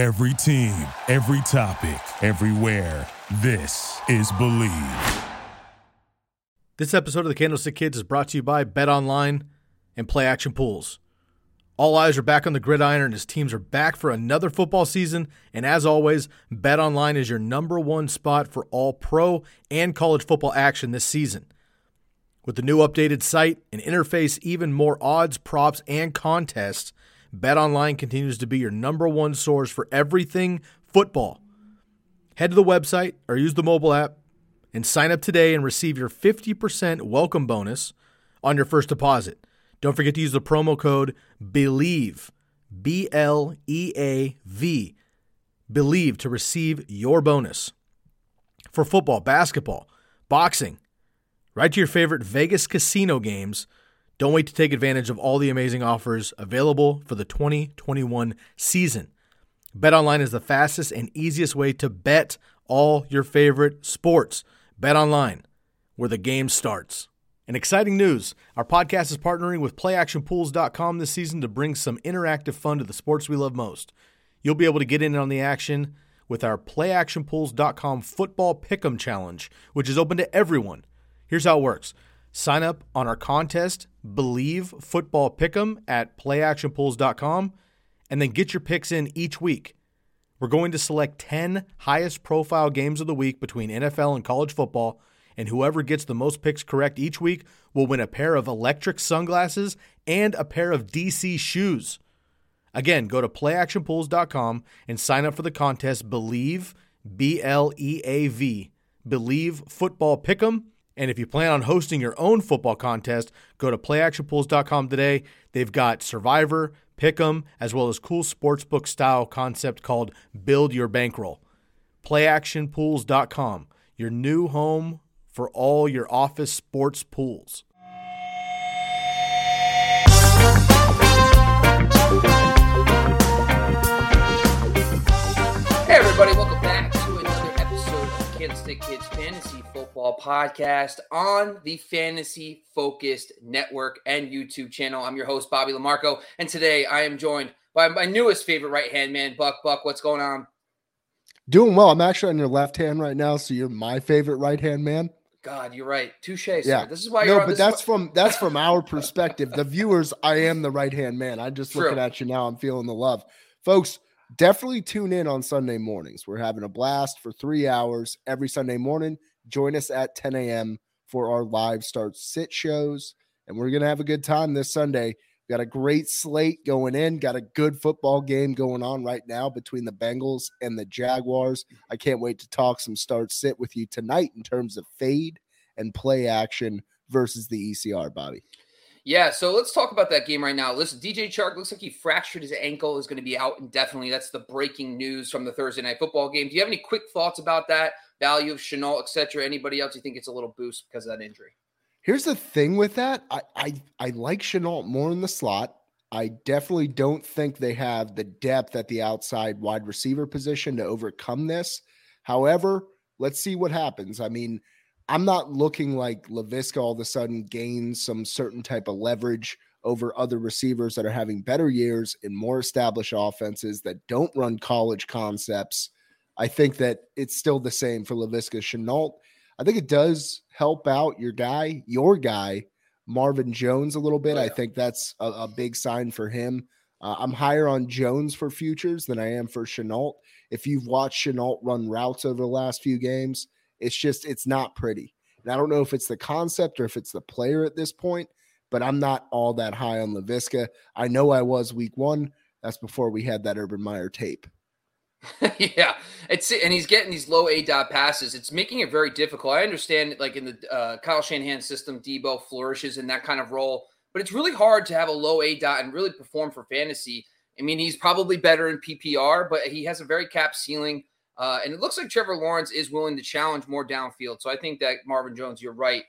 Every team, every topic, everywhere. This is Bleav. This episode of the Candlestick Kids is brought to you by BetOnline and Play Action Pools. All eyes are back on the gridiron and his teams are back for another football season. And as always, BetOnline is your number one spot for all pro and college football action this season. With the new updated site and interface, even more odds, props, and contests, BetOnline continues to be your number one source for everything football. Head to the website or use the mobile app and sign up today and receive your 50% welcome bonus on your first deposit. Don't forget to use the promo code BLEAV, B L E A V, BLEAV to receive your bonus. For football, basketball, boxing, right to your favorite Vegas casino games. Don't wait to take advantage of all the amazing offers available for the 2021 season. BetOnline is the fastest and easiest way to bet all your favorite sports. BetOnline, where the game starts. And exciting news our podcast is partnering with PlayActionPools.com this season to bring some interactive fun to the sports we love most. You'll be able to get in on the action with our PlayActionPools.com Football Pick'em Challenge, which is open to everyone. Here's how it works sign up on our contest, Bleav Football Pick'em at PlayActionPools.com, and then get your picks in each week. We're going to select 10 highest profile games of the week between NFL and college football, and whoever gets the most picks correct each week will win a pair of electric sunglasses and a pair of DC shoes. Again, go to playactionpools.com and sign up for the contest Bleav, B L E A V, Bleav Football Pick'em. And if you plan on hosting your own football contest, go to playactionpools.com today. They've got Survivor, Pick'em, as well as cool sportsbook style concept called Build Your Bankroll. PlayActionPools.com, your new home for all your office sports pools. Hey, everybody, welcome back to another episode of Candlestick Kids Fantasy Football Podcast on the Fantasy Focused Network and YouTube channel. I'm your host, Bobby LaMarco, and today I am joined by my newest favorite right hand man, Buck. Buck, what's going on? Doing well. I'm actually on your left hand right now, so you're my favorite right hand man. God, you're right. Touche. Yeah, This is why no, you're but that's from that's from our perspective. The viewers, I am the right hand man. I'm just True. looking at you now. I'm feeling the love, folks. Definitely tune in on Sunday mornings. We're having a blast for three hours every Sunday morning. Join us at 10 a.m. for our live start sit shows, and we're gonna have a good time this Sunday. Got a great slate going in. Got a good football game going on right now between the Bengals and the Jaguars. I can't wait to talk some start sit with you tonight in terms of fade and play action versus the ECR body. Yeah, so let's talk about that game right now. Listen, DJ Chark looks like he fractured his ankle, is going to be out indefinitely. That's the breaking news from the Thursday night football game. Do you have any quick thoughts about that? Value of Shenault, etc. Anybody else you think it's a little boost because of that injury? Here's the thing with that. I I, I like Shenault more in the slot. I definitely don't think they have the depth at the outside wide receiver position to overcome this. However, let's see what happens. I mean, I'm not looking like Laviska all of a sudden gains some certain type of leverage over other receivers that are having better years in more established offenses that don't run college concepts. I think that it's still the same for Laviska Shenault. I think it does help out your guy, your guy, Marvin Jones a little bit. Oh, I think that's a, a big sign for him. Uh, I'm higher on Jones for futures than I am for Shenault. If you've watched Shenault run routes over the last few games, it's just it's not pretty. And I don't know if it's the concept or if it's the player at this point, but I'm not all that high on Laviska. I know I was week one. That's before we had that Urban Meyer tape. yeah, it's and he's getting these low A dot passes. It's making it very difficult. I understand, like in the uh, Kyle Shanahan system, Deebo flourishes in that kind of role, but it's really hard to have a low A dot and really perform for fantasy. I mean, he's probably better in PPR, but he has a very cap ceiling. Uh, and it looks like Trevor Lawrence is willing to challenge more downfield. So I think that Marvin Jones, you're right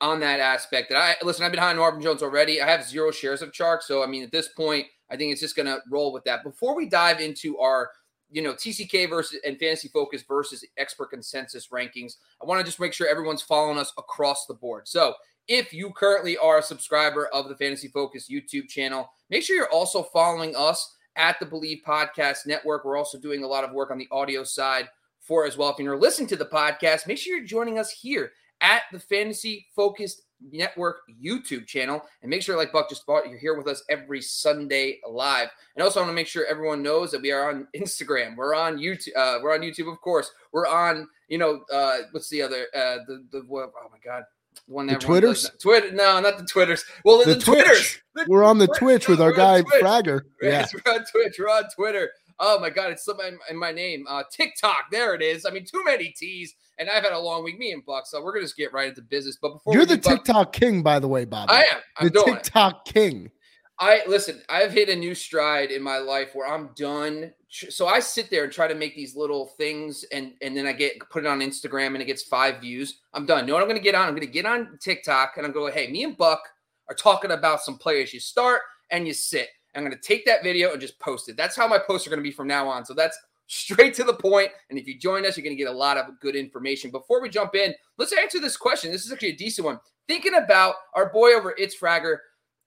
on that aspect. That I listen, I've been high on Marvin Jones already. I have zero shares of Chark. So I mean, at this point, I think it's just gonna roll with that. Before we dive into our you know, TCK versus and fantasy focus versus expert consensus rankings. I want to just make sure everyone's following us across the board. So if you currently are a subscriber of the Fantasy Focus YouTube channel, make sure you're also following us at the Bleav Podcast Network. We're also doing a lot of work on the audio side for as well. If you're listening to the podcast, make sure you're joining us here at the Fantasy Focused Network YouTube channel. And make sure, like Buck just bought, you're here with us every Sunday live. And also, I want to make sure everyone knows that we are on Instagram. We're on YouTube. Uh, we're on YouTube, of course. We're on, you know, uh, what's the other? Uh, the the oh my god, one the Twitters. Twitter? No, not the Twitters. Well, the, the Twitters. The we're on the Twitch, Twitch with our guy Fragger. Yeah, we're on Twitch. We're on Twitter. Oh my god, it's something in my name. Uh, TikTok. There it is. I mean, too many T's and I've had a long week, me and Buck. So we're gonna just get right into business. But before you're the TikTok Buck, king, by the way, Bob. I am. I'm the TikTok it. king. I listen. I've hit a new stride in my life where I'm done. So I sit there and try to make these little things, and and then I get put it on Instagram, and it gets five views. I'm done. You know what I'm going to get on? I'm going to get on TikTok, and I'm going. Hey, me and Buck are talking about some players. You start and you sit. I'm going to take that video and just post it. That's how my posts are going to be from now on. So that's straight to the point. And if you join us, you're going to get a lot of good information. Before we jump in, let's answer this question. This is actually a decent one. Thinking about our boy over It's Fragger,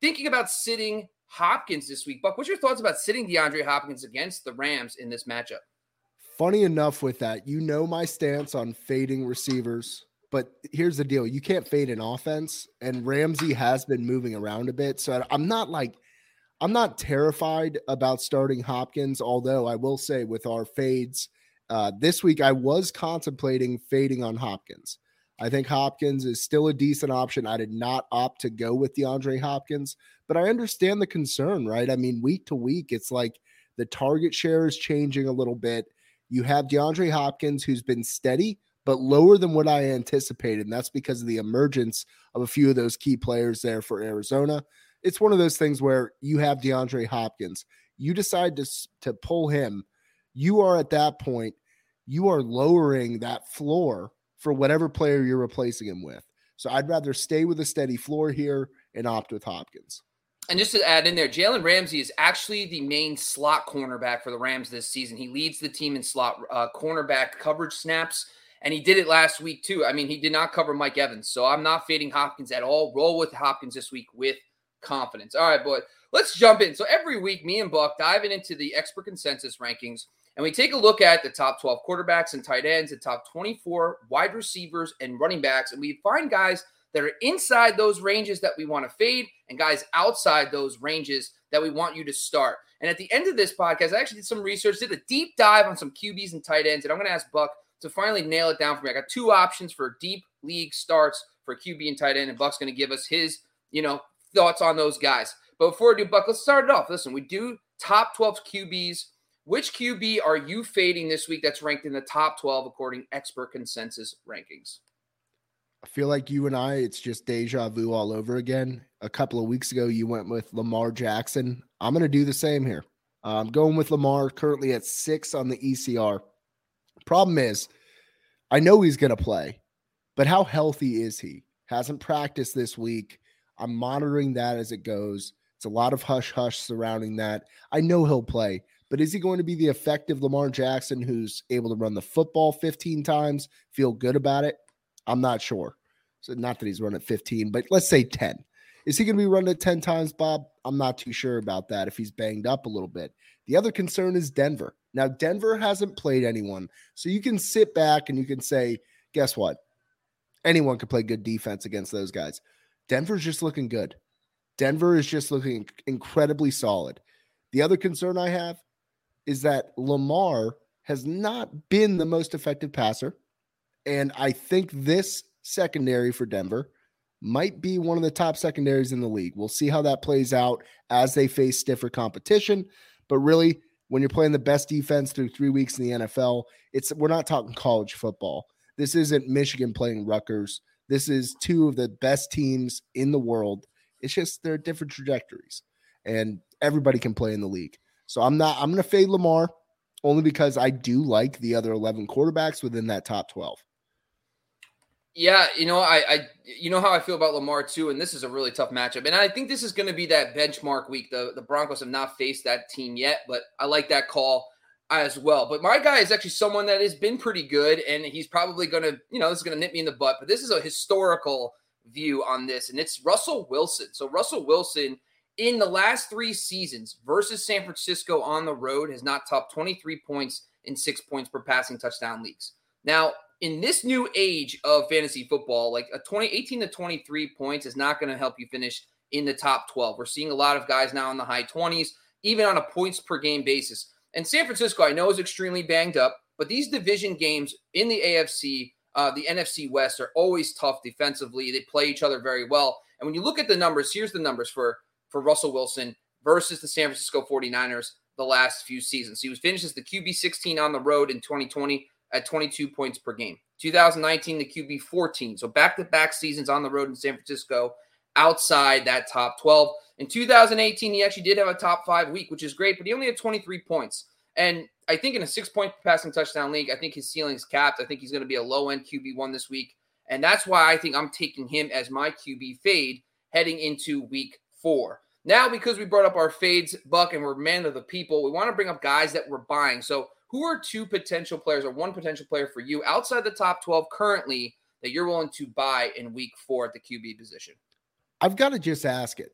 thinking about sitting Hopkins this week. Buck, what's your thoughts about sitting DeAndre Hopkins against the Rams in this matchup? Funny enough, with that, you know my stance on fading receivers. But here's the deal: you can't fade an offense, and Ramsey has been moving around a bit. So I'm not like I'm not terrified about starting Hopkins, although I will say with our fades uh, this week, I was contemplating fading on Hopkins. I think Hopkins is still a decent option. I did not opt to go with DeAndre Hopkins, but I understand the concern, right? I mean, week to week, it's like the target share is changing a little bit. You have DeAndre Hopkins, who's been steady, but lower than what I anticipated. And that's because of the emergence of a few of those key players there for Arizona it's one of those things where you have DeAndre Hopkins, you decide to to pull him, you are at that point, you are lowering that floor for whatever player you're replacing him with. So I'd rather stay with a steady floor here and opt with Hopkins. And just to add in there, Jalen Ramsey is actually the main slot cornerback for the Rams this season. He leads the team in slot uh, cornerback coverage snaps, and he did it last week too. I mean, he did not cover Mike Evans, so I'm not fading Hopkins at all. Roll with Hopkins this week with confidence. All right, boy, let's jump in. So every week, me and Buck diving into the expert consensus rankings, and we take a look at the top 12 quarterbacks and tight ends, the top 24 wide receivers and running backs, and we find guys that are inside those ranges that we want to fade, and guys outside those ranges that we want you to start. And at the end of this podcast, I actually did some research, did a deep dive on some QBs and tight ends, and I'm going to ask Buck to finally nail it down for me. I got two options for deep league starts for QB and tight end, and Buck's going to give us his, you know, thoughts on those guys. But before we do, Buck, let's start it off. Listen, we do top 12 QBs. Which QB are you fading this week that's ranked in the top 12 according expert consensus rankings? I feel like you and I, it's just deja vu all over again. A couple of weeks ago, you went with Lamar Jackson. I'm going to do the same here. I'm going with Lamar currently at six on the ECR. Problem is, I know he's going to play, but how healthy is he? Hasn't practiced this week. I'm monitoring that as it goes. It's a lot of hush hush surrounding that. I know he'll play, but is he going to be the effective Lamar Jackson who's able to run the football 15 times, feel good about it? I'm not sure. So, not that he's run at 15, but let's say 10. Is he going to be running it 10 times, Bob? I'm not too sure about that if he's banged up a little bit. The other concern is Denver. Now, Denver hasn't played anyone. So you can sit back and you can say, guess what? Anyone can play good defense against those guys. Denver's just looking good. Denver is just looking incredibly solid. The other concern I have is that Lamar has not been the most effective passer. And I think this secondary for Denver might be one of the top secondaries in the league. We'll see how that plays out as they face stiffer competition. But really, when you're playing the best defense through three weeks in the NFL, it's we're not talking college football. This isn't Michigan playing Rutgers. This is two of the best teams in the world. It's just they're different trajectories, and everybody can play in the league. So I'm not. I'm going to fade Lamar only because I do like the other 11 quarterbacks within that top 12. Yeah, you know, I, I, you know how I feel about Lamar too, and this is a really tough matchup. And I think this is going to be that benchmark week. The the Broncos have not faced that team yet, but I like that call as well. But my guy is actually someone that has been pretty good, and he's probably going to, you know, this is going to nip me in the butt. But this is a historical view on this, and it's Russell Wilson. So Russell Wilson in the last three seasons versus San Francisco on the road has not topped 23 points in six points per passing touchdown leagues. Now, in this new age of fantasy football, like a 20, 18 to 23 points is not going to help you finish in the top 12. We're seeing a lot of guys now in the high 20s, even on a points per game basis. And San Francisco, I know, is extremely banged up, but these division games in the AFC, uh, the NFC West, are always tough defensively. They play each other very well. And when you look at the numbers, here's the numbers for, for Russell Wilson versus the San Francisco 49ers the last few seasons. He was finished as the QB 16 on the road in 2020 at 22 points per game. 2019, the QB 14. So back to back seasons on the road in San Francisco outside that top 12. In 2018, he actually did have a top five week, which is great, but he only had 23 points. And I think in a six point passing touchdown league, I think his ceiling is capped. I think he's going to be a low end QB1 this week. And that's why I think I'm taking him as my QB fade heading into week four. Now, because we brought up our fades, Buck, and we're man of the people, we want to bring up guys that we're buying. So, who are two potential players or one potential player for you outside the top 12 currently that you're willing to buy in week four at the QB position? I've got to just ask it.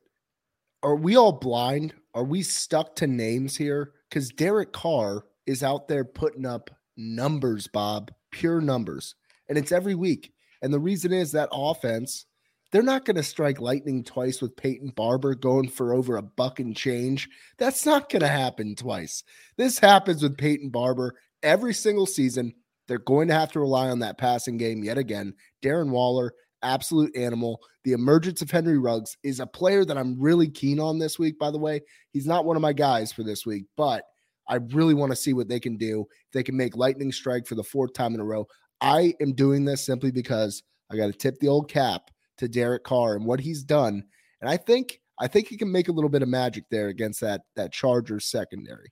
Are we all blind? Are we stuck to names here? Because Derek Carr is out there putting up numbers, Bob, pure numbers. And it's every week. And the reason is that offense, they're not going to strike lightning twice with Peyton Barber going for over a buck and change. That's not going to happen twice. This happens with Peyton Barber every single season. They're going to have to rely on that passing game yet again. Darren Waller absolute animal. The emergence of Henry Ruggs is a player that I'm really keen on this week, by the way. He's not one of my guys for this week, but I really want to see what they can do. If they can make lightning strike for the fourth time in a row. I am doing this simply because I got to tip the old cap to Derek Carr and what he's done. And I think I think he can make a little bit of magic there against that that Chargers secondary.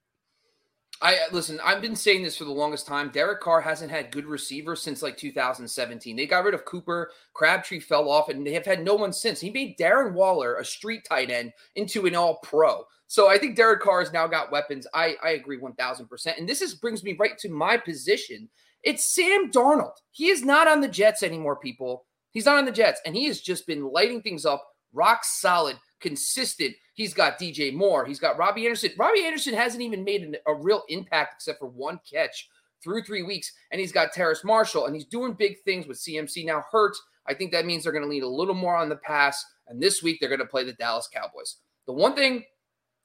I listen. I've been saying this for the longest time. Derek Carr hasn't had good receivers since like 2017. They got rid of Cooper. Crabtree fell off, and they have had no one since. He made Darren Waller, a street tight end, into an All Pro. So I think Derek Carr has now got weapons. I I agree 1,000. percent And this is brings me right to my position. It's Sam Darnold. He is not on the Jets anymore, people. He's not on the Jets, and he has just been lighting things up, rock solid, consistent He's got DJ Moore. He's got Robbie Anderson. Robbie Anderson hasn't even made an, a real impact except for one catch through three weeks. And he's got Terrace Marshall, and he's doing big things with CMC now hurt. I think that means they're going to lean a little more on the pass. And this week, they're going to play the Dallas Cowboys. The one thing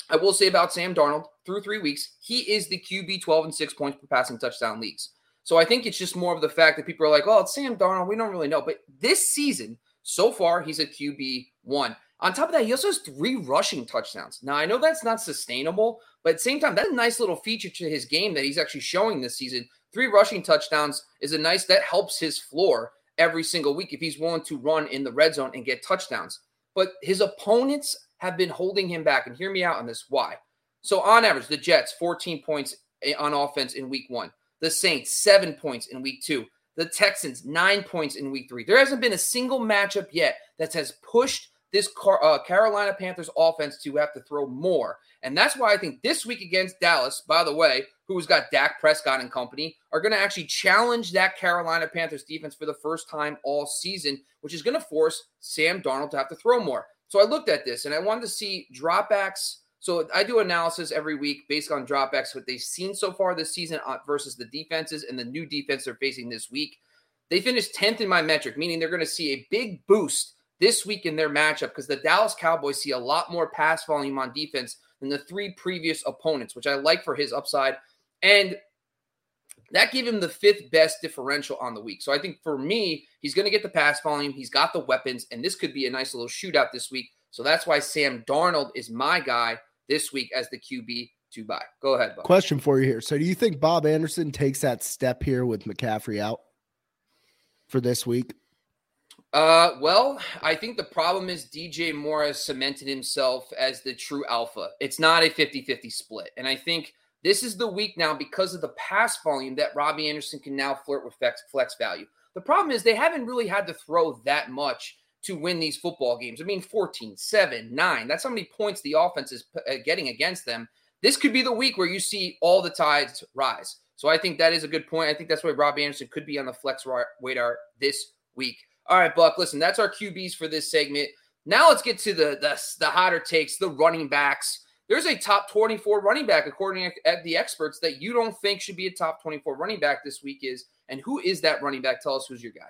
I will say about Sam Darnold through three weeks, he is the QB 12 and six points per passing touchdown leagues. So I think it's just more of the fact that people are like, oh, it's Sam Darnold. We don't really know. But this season, so far, he's a QB one. On top of that, he also has three rushing touchdowns. Now, I know that's not sustainable, but at the same time, that's a nice little feature to his game that he's actually showing this season. Three rushing touchdowns is a nice, that helps his floor every single week if he's willing to run in the red zone and get touchdowns. But his opponents have been holding him back. And hear me out on this. Why? So, on average, the Jets, 14 points on offense in week one. The Saints, seven points in week two. The Texans, nine points in week three. There hasn't been a single matchup yet that has pushed this uh, Carolina Panthers offense to have to throw more. And that's why I think this week against Dallas, by the way, who's got Dak Prescott and company, are going to actually challenge that Carolina Panthers defense for the first time all season, which is going to force Sam Darnold to have to throw more. So I looked at this and I wanted to see dropbacks. So I do analysis every week based on dropbacks, what they've seen so far this season uh, versus the defenses and the new defense they're facing this week. They finished 10th in my metric, meaning they're going to see a big boost this week in their matchup because the Dallas Cowboys see a lot more pass volume on defense than the three previous opponents, which I like for his upside. And that gave him the fifth best differential on the week. So I think for me, he's going to get the pass volume. He's got the weapons, and this could be a nice little shootout this week. So that's why Sam Darnold is my guy this week as the QB to buy. Go ahead. Bob. Question for you here. So do you think Bob Anderson takes that step here with McCaffrey out for this week? Uh, well, I think the problem is DJ Moore has cemented himself as the true alpha. It's not a 50 50 split. And I think this is the week now because of the pass volume that Robbie Anderson can now flirt with flex, flex value. The problem is they haven't really had to throw that much to win these football games. I mean, 14, 7, 9. That's how many points the offense is uh, getting against them. This could be the week where you see all the tides rise. So I think that is a good point. I think that's why Robbie Anderson could be on the flex radar this week. All right, Buck, listen, that's our QBs for this segment. Now let's get to the the, the hotter takes, the running backs. There's a top 24 running back, according to the experts, that you don't think should be a top 24 running back this week is. And who is that running back? Tell us who's your guy.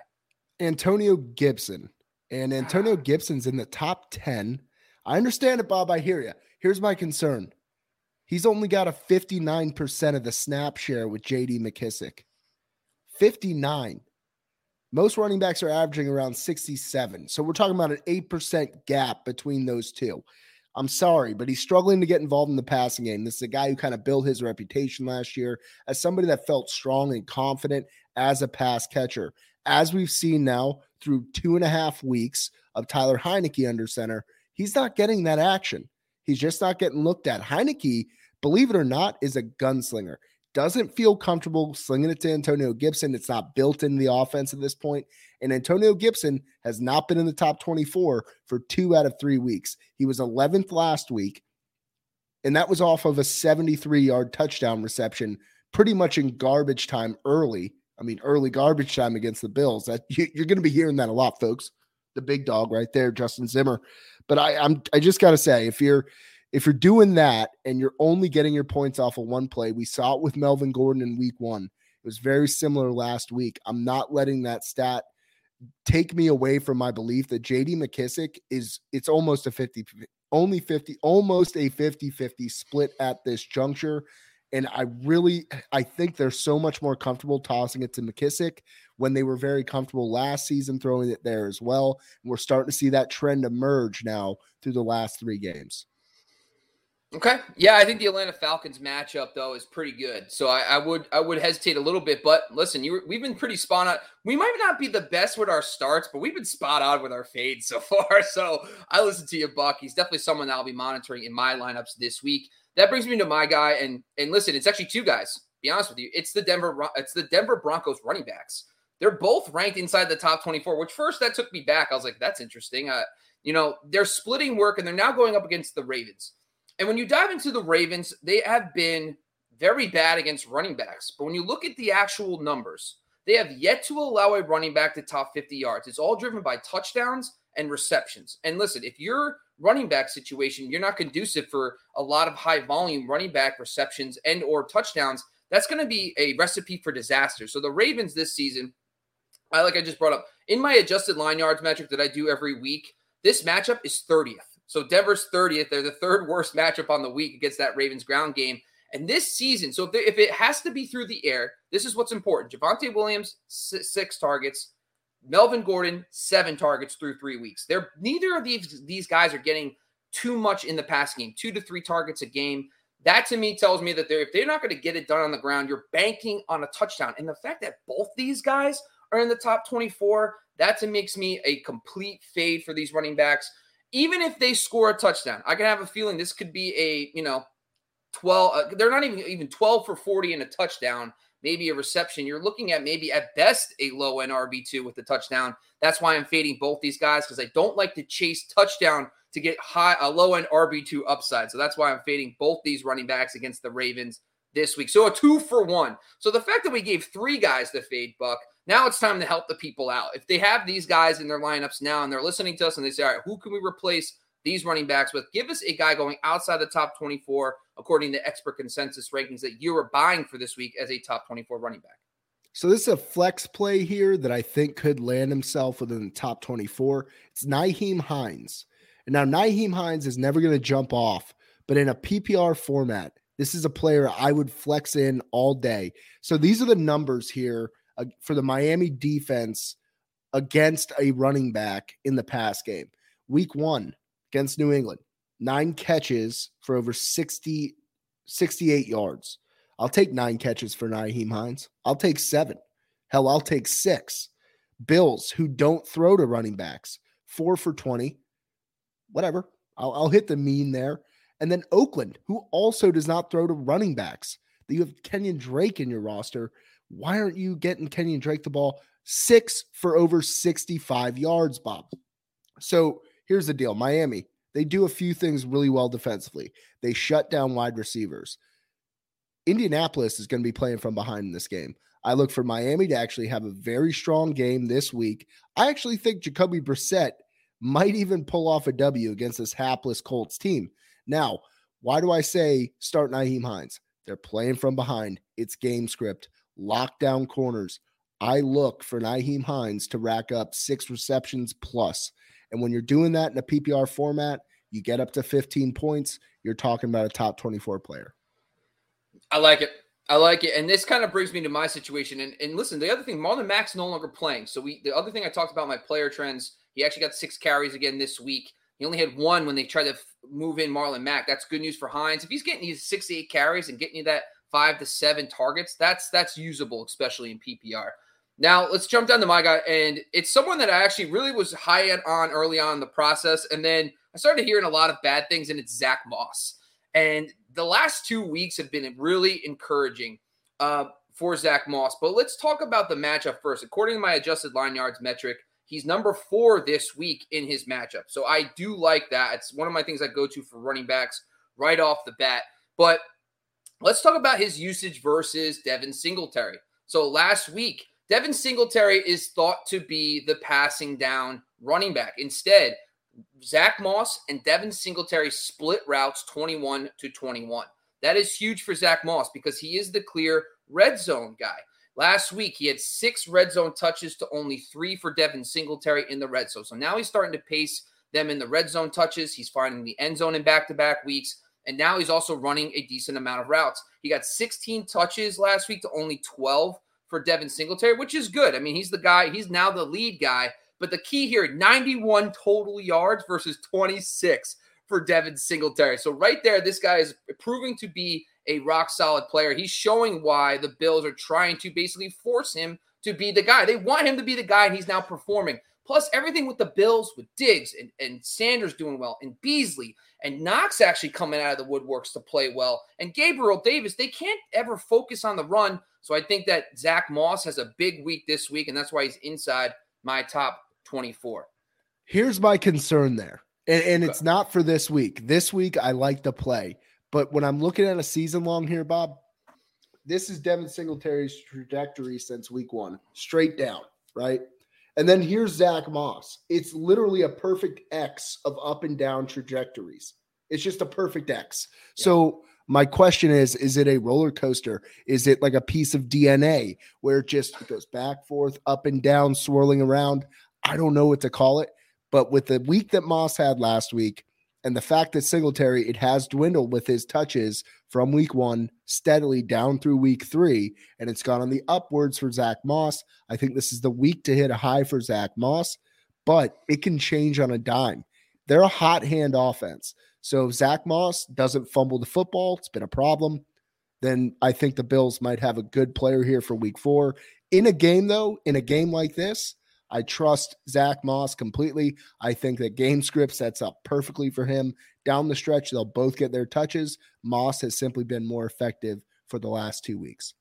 Antonio Gibson. And Antonio ah. Gibson's in the top 10. I understand it, Bob. I hear you. Here's my concern. He's only got a 59% of the snap share with JD McKissic. 59. Most running backs are averaging around 67. So we're talking about an 8% gap between those two. I'm sorry, but he's struggling to get involved in the passing game. This is a guy who kind of built his reputation last year as somebody that felt strong and confident as a pass catcher. As we've seen now through two and a half weeks of Taylor Heinicke under center, he's not getting that action. He's just not getting looked at. Heinicke, believe it or not, is a gunslinger doesn't feel comfortable slinging it to Antonio Gibson. It's not built in the offense at this point. And Antonio Gibson has not been in the top 24 for two out of three weeks. He was 11th last week, and that was off of a 73 yard touchdown reception, pretty much in garbage time early. I mean, early garbage time against the Bills. That you, are going to be hearing that a lot, folks. The big dog right there, Justin Zimmer. But I, I'm I just got to say, if you're if you're doing that and you're only getting your points off of one play, we saw it with Melvin Gordon in week one. It was very similar last week. I'm not letting that stat take me away from my belief that JD McKissic is it's almost a 50 only 50 almost a 50-50 split at this juncture and I really I think they're so much more comfortable tossing it to McKissic when they were very comfortable last season throwing it there as well. And we're starting to see that trend emerge now through the last 3 games. Okay. Yeah, I think the Atlanta Falcons matchup though is pretty good. So I, I would I would hesitate a little bit, but listen, you we've been pretty spot on. We might not be the best with our starts, but we've been spot on with our fades so far. So I listen to you, Buck. He's definitely someone that I'll be monitoring in my lineups this week. That brings me to my guy, and and listen, it's actually two guys. Be honest with you, it's the Denver it's the Denver Broncos running backs. They're both ranked inside the top 24, which first that took me back. I was like, that's interesting. Uh, you know, they're splitting work and they're now going up against the Ravens. And when you dive into the Ravens, they have been very bad against running backs. But when you look at the actual numbers, they have yet to allow a running back to top 50 yards. It's all driven by touchdowns and receptions. And listen, if your running back situation, you're not conducive for a lot of high volume running back receptions and or touchdowns, that's going to be a recipe for disaster. So the Ravens this season, I like I just brought up in my adjusted line yards metric that I do every week, this matchup is 30th. So Denver's 30th. They're the third worst matchup on the week against that Ravens ground game. And this season, so if, if it has to be through the air, this is what's important. Javonte Williams, six targets. Melvin Gordon, seven targets through three weeks. They're neither of these these guys are getting too much in the passing game, two to three targets a game. That to me tells me that they're if they're not going to get it done on the ground, you're banking on a touchdown. And the fact that both these guys are in the top 24, that to makes me a complete fade for these running backs even if they score a touchdown, I can have a feeling this could be a, you know, 12 uh, they're not even even 12 for 40 and a touchdown, maybe a reception. You're looking at maybe at best a low end RB2 with the touchdown. That's why I'm fading both these guys cuz I don't like to chase touchdown to get high a low end RB2 upside. So that's why I'm fading both these running backs against the Ravens this week. So a 2 for 1. So the fact that we gave 3 guys the fade buck now it's time to help the people out. If they have these guys in their lineups now and they're listening to us and they say, all right, who can we replace these running backs with? Give us a guy going outside the top 24, according to expert consensus rankings that you are buying for this week as a top 24 running back. So this is a flex play here that I think could land himself within the top 24. It's Nyheim Hines. And now Nyheim Hines is never going to jump off, but in a PPR format, this is a player I would flex in all day. So these are the numbers here for the Miami defense against a running back in the pass game. Week one against New England, nine catches for over 60, 68 yards. I'll take nine catches for Nyheim Hines. I'll take seven. Hell, I'll take six. Bills, who don't throw to running backs, four for 20. Whatever. I'll, I'll hit the mean there. And then Oakland, who also does not throw to running backs. That you have Kenyon Drake in your roster. Why aren't you getting Kenyon Drake the ball? Six for over 65 yards, Bob. So here's the deal Miami, they do a few things really well defensively. They shut down wide receivers. Indianapolis is going to be playing from behind in this game. I look for Miami to actually have a very strong game this week. I actually think Jacoby Brissett might even pull off a W against this hapless Colts team. Now, why do I say start Nyheim Hines? They're playing from behind. It's game script, lockdown corners. I look for Nyheim Hines to rack up six receptions plus. And when you're doing that in a PPR format, you get up to 15 points. You're talking about a top 24 player. I like it. I like it. And this kind of brings me to my situation. And, and listen, the other thing, Marlon Mack's no longer playing. So we the other thing I talked about my player trends, he actually got six carries again this week. He only had one when they tried to f- move in Marlon Mack. That's good news for Hines. If he's getting you six eight carries and getting you that five to seven targets, that's that's usable, especially in PPR. Now let's jump down to my guy, and it's someone that I actually really was high on early on in the process, and then I started hearing a lot of bad things, and it's Zach Moss. And the last two weeks have been really encouraging uh, for Zach Moss. But let's talk about the matchup first. According to my adjusted line yards metric, he's number four this week in his matchup. So I do like that. It's one of my things I go to for running backs right off the bat. But let's talk about his usage versus Devin Singletary. So last week, Devin Singletary is thought to be the passing down running back. Instead, Zach Moss and Devin Singletary split routes 21 to 21. That is huge for Zach Moss because he is the clear red zone guy. Last week, he had six red zone touches to only three for Devin Singletary in the red zone. So now he's starting to pace them in the red zone touches. He's finding the end zone in back to back weeks. And now he's also running a decent amount of routes. He got 16 touches last week to only 12 for Devin Singletary, which is good. I mean, he's the guy, he's now the lead guy but the key here 91 total yards versus 26 for Devin Singletary. So, right there, this guy is proving to be a rock solid player. He's showing why the Bills are trying to basically force him to be the guy. They want him to be the guy, and he's now performing. Plus, everything with the Bills, with Diggs and, and Sanders doing well, and Beasley and Knox actually coming out of the woodworks to play well, and Gabriel Davis, they can't ever focus on the run. So I think that Zach Moss has a big week this week, and that's why he's inside my top 24. Here's my concern there. And, and it's not for this week. This week, I like to play. But when I'm looking at a season long here, Bob, this is Devin Singletary's trajectory since week one, straight down, right? And then here's Zach Moss. It's literally a perfect X of up and down trajectories. It's just a perfect X. Yeah. So my question is is it a roller coaster is it like a piece of dna where it just goes back forth up and down swirling around I don't know what to call it. But with the week that Moss had last week and the fact that Singletary, it has dwindled with his touches from week one steadily down through week three, and it's gone on the upwards for Zach Moss. I think this is the week to hit a high for Zach Moss, but it can change on a dime. They're a hot hand offense. So if Zach Moss doesn't fumble the football, it's been a problem. Then I think the Bills might have a good player here for week four. In a game, though, in a game like this, I trust Zach Moss completely. I think that game script sets up perfectly for him. Down the stretch, they'll both get their touches. Moss has simply been more effective for the last two weeks.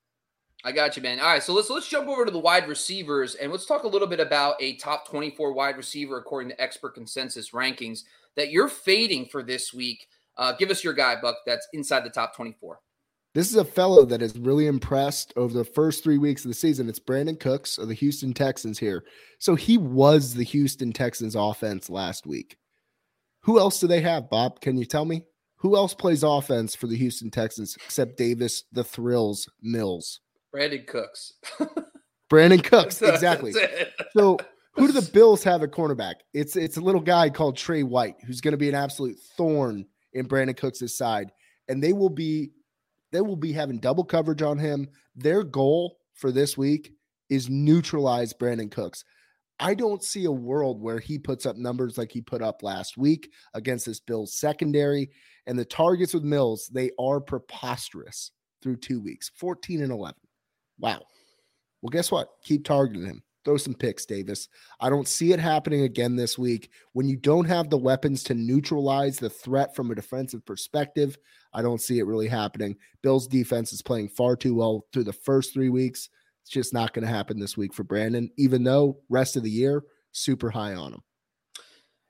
I got you, man. All right, so let's let's jump over to the wide receivers and let's talk a little bit about a top 24 wide receiver according to expert consensus rankings that you're fading for this week. Uh, give us your guy, Buck. That's inside the top 24. This is a fellow that has really impressed over the first three weeks of the season. It's Brandin Cooks of the Houston Texans here. So he was the Houston Texans offense last week. Who else do they have, Bob? Can you tell me? Who else plays offense for the Houston Texans except Davis, the Thrills, Mills? Brandin Cooks. Brandin Cooks, exactly. so who do the Bills have at cornerback? It's it's a little guy called Tre White, who's going to be an absolute thorn in Brandin Cooks' side. And they will be they will be having double coverage on him. Their goal for this week is neutralize Brandin Cooks. I don't see a world where he puts up numbers like he put up last week against this Bills secondary. And the targets with Mills, they are preposterous through two weeks 14 and 11. Wow. Well, guess what? Keep targeting him. Throw some picks, Davis. I don't see it happening again this week. When you don't have the weapons to neutralize the threat from a defensive perspective, I don't see it really happening. Bills defense is playing far too well through the first three weeks. Just not going to happen this week for Brandin, even though rest of the year, super high on him.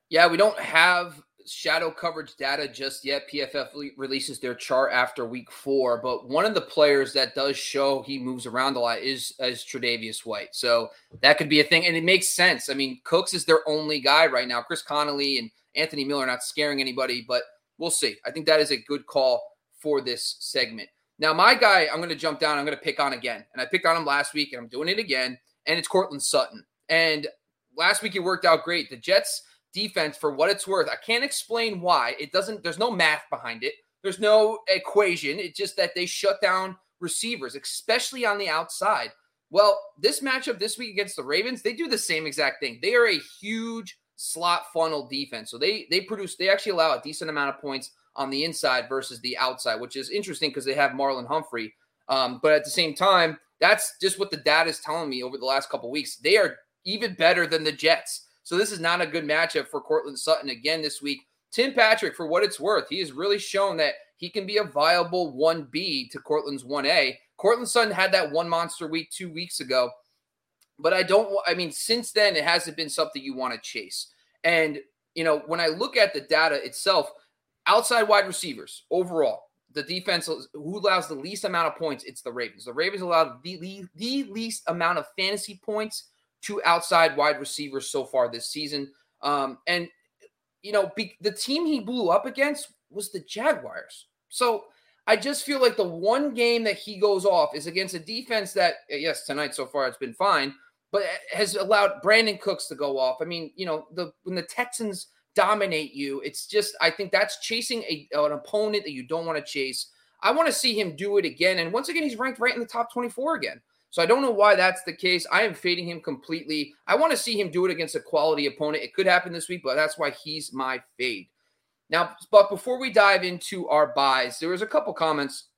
Yeah, we don't have shadow coverage data just yet. PFF releases their chart after week four, but one of the players that does show he moves around a lot is is Tre'Davious White. So that could be a thing, and it makes sense. I mean, Cooks is their only guy right now. Chris Conley and Anthony Miller not scaring anybody, but we'll see. I think that is a good call for this segment. Now, my guy, I'm going to jump down. I'm going to pick on again, and I picked on him last week, and I'm doing it again. And it's Courtland Sutton. And last week it worked out great. The Jets defense, for what it's worth, I can't explain why. It doesn't. There's no math behind it. There's no equation. It's just that they shut down receivers, especially on the outside. Well, this matchup this week against the Ravens, they do the same exact thing. They are a huge slot funnel defense. So they they produce they actually allow a decent amount of points on the inside versus the outside, which is interesting because they have Marlon Humphrey. Um, but at the same time, that's just what the data is telling me over the last couple weeks. They are even better than the Jets. So this is not a good matchup for Courtland Sutton again this week. Tim Patrick, for what it's worth, he has really shown that he can be a viable 1B to Courtland's 1A. Courtland Sutton had that one monster week two weeks ago, but I don't, I mean, since then, it hasn't been something you want to chase. And, you know, when I look at the data itself, outside wide receivers overall, the defense who allows the least amount of points, it's the Ravens. The Ravens allowed the, the, the least amount of fantasy points to outside wide receivers so far this season. Um, and, you know, be, the team he blew up against was the Jaguars. So I just feel like the one game that he goes off is against a defense that, yes, tonight so far it's been fine, but has allowed Brandin Cooks to go off. I mean, you know, the when the Texans dominate you, it's just I think that's chasing a, an opponent that you don't want to chase. I want to see him do it again, and once again, he's ranked right in the top 24 again. So I don't know why that's the case. I am fading him completely. I want to see him do it against a quality opponent. It could happen this week, but that's why he's my fade. Now, but before we dive into our buys, there was a couple comments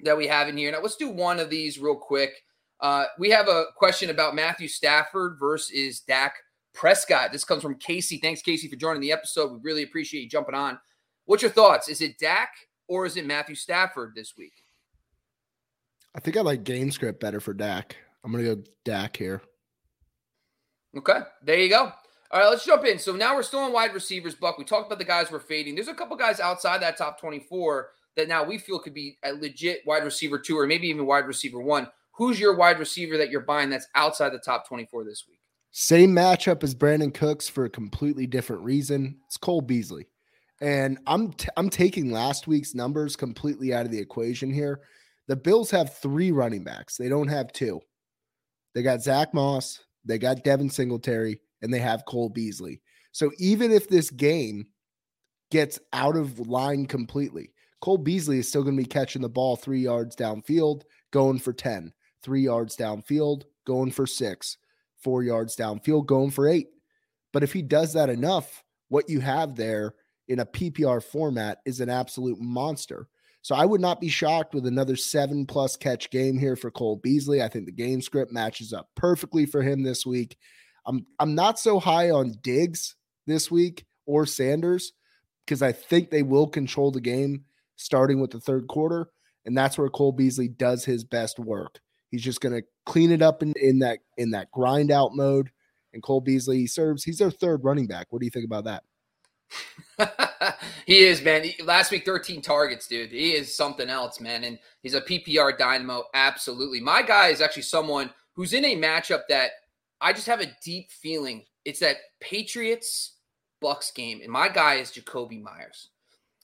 that we have in here. Now, let's do one of these real quick. Uh, we have a question about Matthew Stafford versus Dak Prescott. This comes from Casey. Thanks, Casey, for joining the episode. We really appreciate you jumping on. What's your thoughts? Is it Dak or is it Matthew Stafford this week? I think I like game script better for Dak. I'm gonna go Dak here. Okay, there you go. All right, let's jump in. So now we're still on wide receivers, Buck. We talked about the guys we're fading. There's a couple guys outside that top 24 that now we feel could be a legit wide receiver two or maybe even wide receiver one. Who's your wide receiver that you're buying that's outside the top 24 this week? Same matchup as Brandin Cooks for a completely different reason. It's Cole Beasley. And I'm t- I'm taking last week's numbers completely out of the equation here. The Bills have three running backs. They don't have two. They got Zach Moss, they got Devin Singletary, and they have Cole Beasley. So even if this game gets out of line completely, Cole Beasley is still going to be catching the ball three yards downfield, going for 10, three yards downfield, going for six, four yards downfield, going for eight. But if he does that enough, what you have there in a PPR format is an absolute monster. So I would not be shocked with another seven plus catch game here for Cole Beasley. I think the game script matches up perfectly for him this week. I'm I'm not so high on Diggs this week or Sanders because I think they will control the game starting with the third quarter, and that's where Cole Beasley does his best work. He's just going to clean it up in, in that in that grind out mode. And Cole Beasley he serves. He's their third running back. What do you think about that? he is, man. Last week, 13 targets, dude. He is something else, man. And he's a PPR dynamo. Absolutely. My guy is actually someone who's in a matchup that I just have a deep feeling it's that Patriots Bucks game. And my guy is Jakobi Meyers.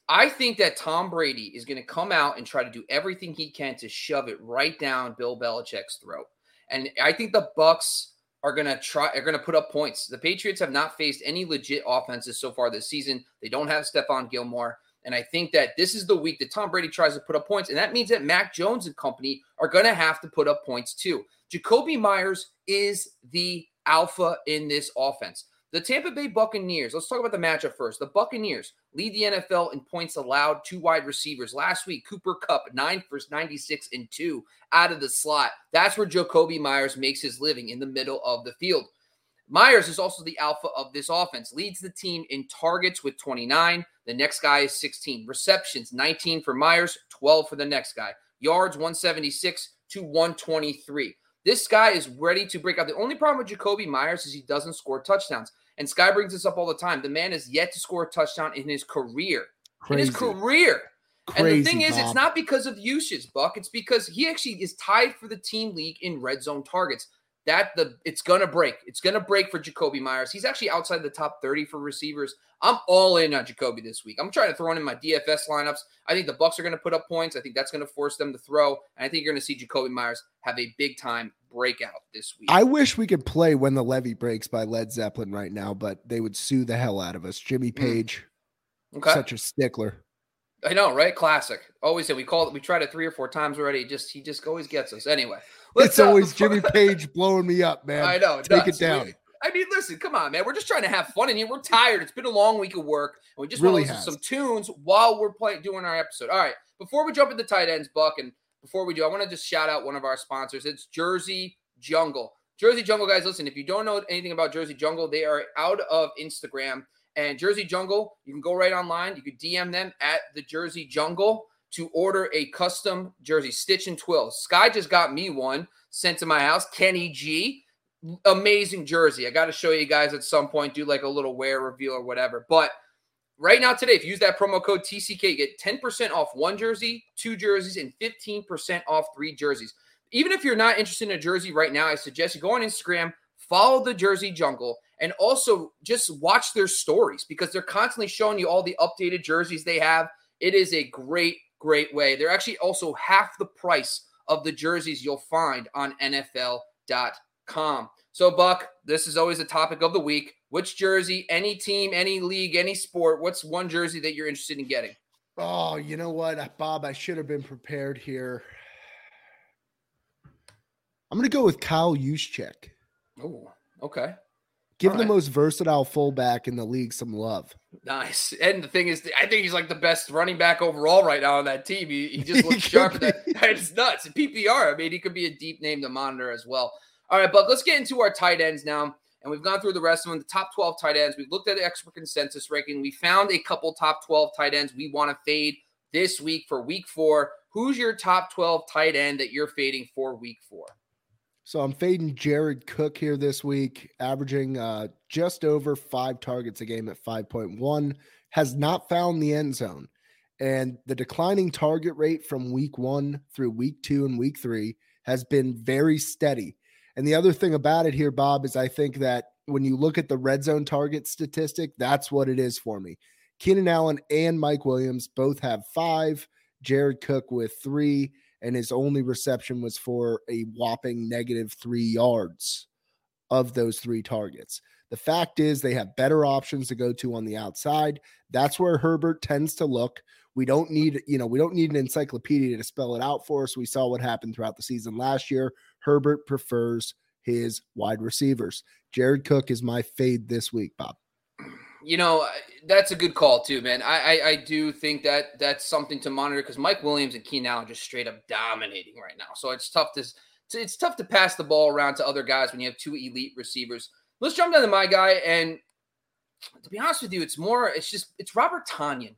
I think that Tom Brady is going to come out and try to do everything he can to shove it right down Bill Belichick's throat. And I think the Bucks are to try are to put up points. The Patriots have not faced any legit offenses so far this season. They don't have Stephon Gilmore. And I think that this is the week that Tom Brady tries to put up points. And that means that Mac Jones and company are going to have to put up points too. Jakobi Meyers is the alpha in this offense. The Tampa Bay Buccaneers, let's talk about the matchup first. The Buccaneers lead the NFL in points allowed to wide receivers. Last week, Cooper Kupp, 9 for 96 and 2 out of the slot. That's where Jakobi Meyers makes his living in the middle of the field. Meyers is also the alpha of this offense, leads the team in targets with 29. The next guy is 16. Receptions, 19 for Meyers, 12 for the next guy. Yards, 176 to 123. This guy is ready to break out. The only problem with Jakobi Meyers is he doesn't score touchdowns. And Sky brings this up all the time. The man has yet to score a touchdown in his career. Crazy. In his career. Crazy, and the thing is, Bob. it's not because of usage, Buck. It's because he actually is tied for the team league in red zone targets that the it's gonna break. It's gonna break for Jakobi Meyers. He's actually outside the top 30 for receivers. I'm all in on Jakobi this week. I'm trying to throw in my DFS lineups. I think the Bucks are gonna put up points. I think that's gonna force them to throw. And I think you're gonna see Jakobi Meyers have a big time breakout this week. I wish we could play when the levee breaks by Led Zeppelin right now, but they would sue the hell out of us. Jimmy hmm. Page, mm. okay. such a stickler. I know, right? Classic. Always say we called it. We tried it three or four times already. Just he just always gets us. Anyway, it's always Jimmy Page blowing me up, man. I know. Take nuts. it down. I mean, listen, come on, man. We're just trying to have fun in here. We're tired. It's been a long week of work, and we just really want to listen to some tunes while we're playing doing our episode. All right. Before we jump into tight ends, Buck, and before we do, I want to just shout out one of our sponsors. It's Jersey Jungle. Jersey Jungle, guys. Listen, if you don't know anything about Jersey Jungle, they are out of Instagram. And Jersey Jungle, you can go right online. You can DM them at the Jersey Jungle to order a custom jersey, stitch and twill. Sky just got me one sent to my house. Kenny G, amazing jersey. I got to show you guys at some point, do like a little wear reveal or whatever. But right now, today, if you use that promo code TCK, you get 10% off one jersey, two jerseys, and 15% off three jerseys. Even if you're not interested in a jersey right now, I suggest you go on Instagram, follow the Jersey Jungle, and also just watch their stories because they're constantly showing you all the updated jerseys they have. It is a great, great way. They're actually also half the price of the jerseys you'll find on NFL.com. So, Buck, this is always a topic of the week. Which jersey, any team, any league, any sport, what's one jersey that you're interested in getting? Oh, you know what, Bob? I should have been prepared here. I'm going to go with Kyle Juszczyk. Oh, okay. Give All the most versatile fullback in the league some love. Nice. And the thing is, I think he's like the best running back overall right now on that team. He, he just looks sharp. That it's nuts. In PPR, I mean, he could be a deep name to monitor as well. All right, but let's get into our tight ends now. And we've gone through the rest of them, the top 12 tight ends. We've looked at the expert consensus ranking. We found a couple top 12 tight ends we want to fade this week for week four. Who's your top 12 tight end that you're fading for week four? So I'm fading Jared Cook here this week, averaging uh, just over five targets a game at 5.1. Has not found the end zone. And the declining target rate from week one through week two and week three has been very steady. And the other thing about it here, Bob, is I think that when you look at the red zone target statistic, that's what it is for me. Keenan Allen and Mike Williams both have five, Jared Cook with three and his only reception was for a whopping negative three yards of those three targets. The fact is, they have better options to go to on the outside. That's where Herbert tends to look. We don't need, you know, we don't need an encyclopedia to spell it out for us. We saw what happened throughout the season last year. Herbert prefers his wide receivers. Jared Cook is my fade this week, Bob you know, that's a good call too, man. I I, I do think that that's something to monitor because Mike Williams and Keenan Allen just straight up dominating right now. So it's tough to it's tough to pass the ball around to other guys when you have two elite receivers. Let's jump down to my guy, and to be honest with you, it's more it's just it's Robert Tonyan.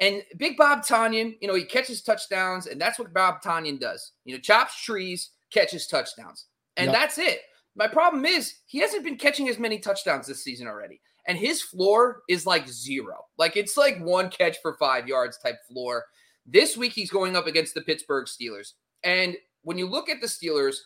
And Big Bob Tonyan, you know, he catches touchdowns, and that's what Bob Tonyan does. You know, chops trees, catches touchdowns, and yep. that's it. My problem is he hasn't been catching as many touchdowns this season already and his floor is like zero. Like it's like one catch for five yards type floor. This week he's going up against the Pittsburgh Steelers. And when you look at the Steelers,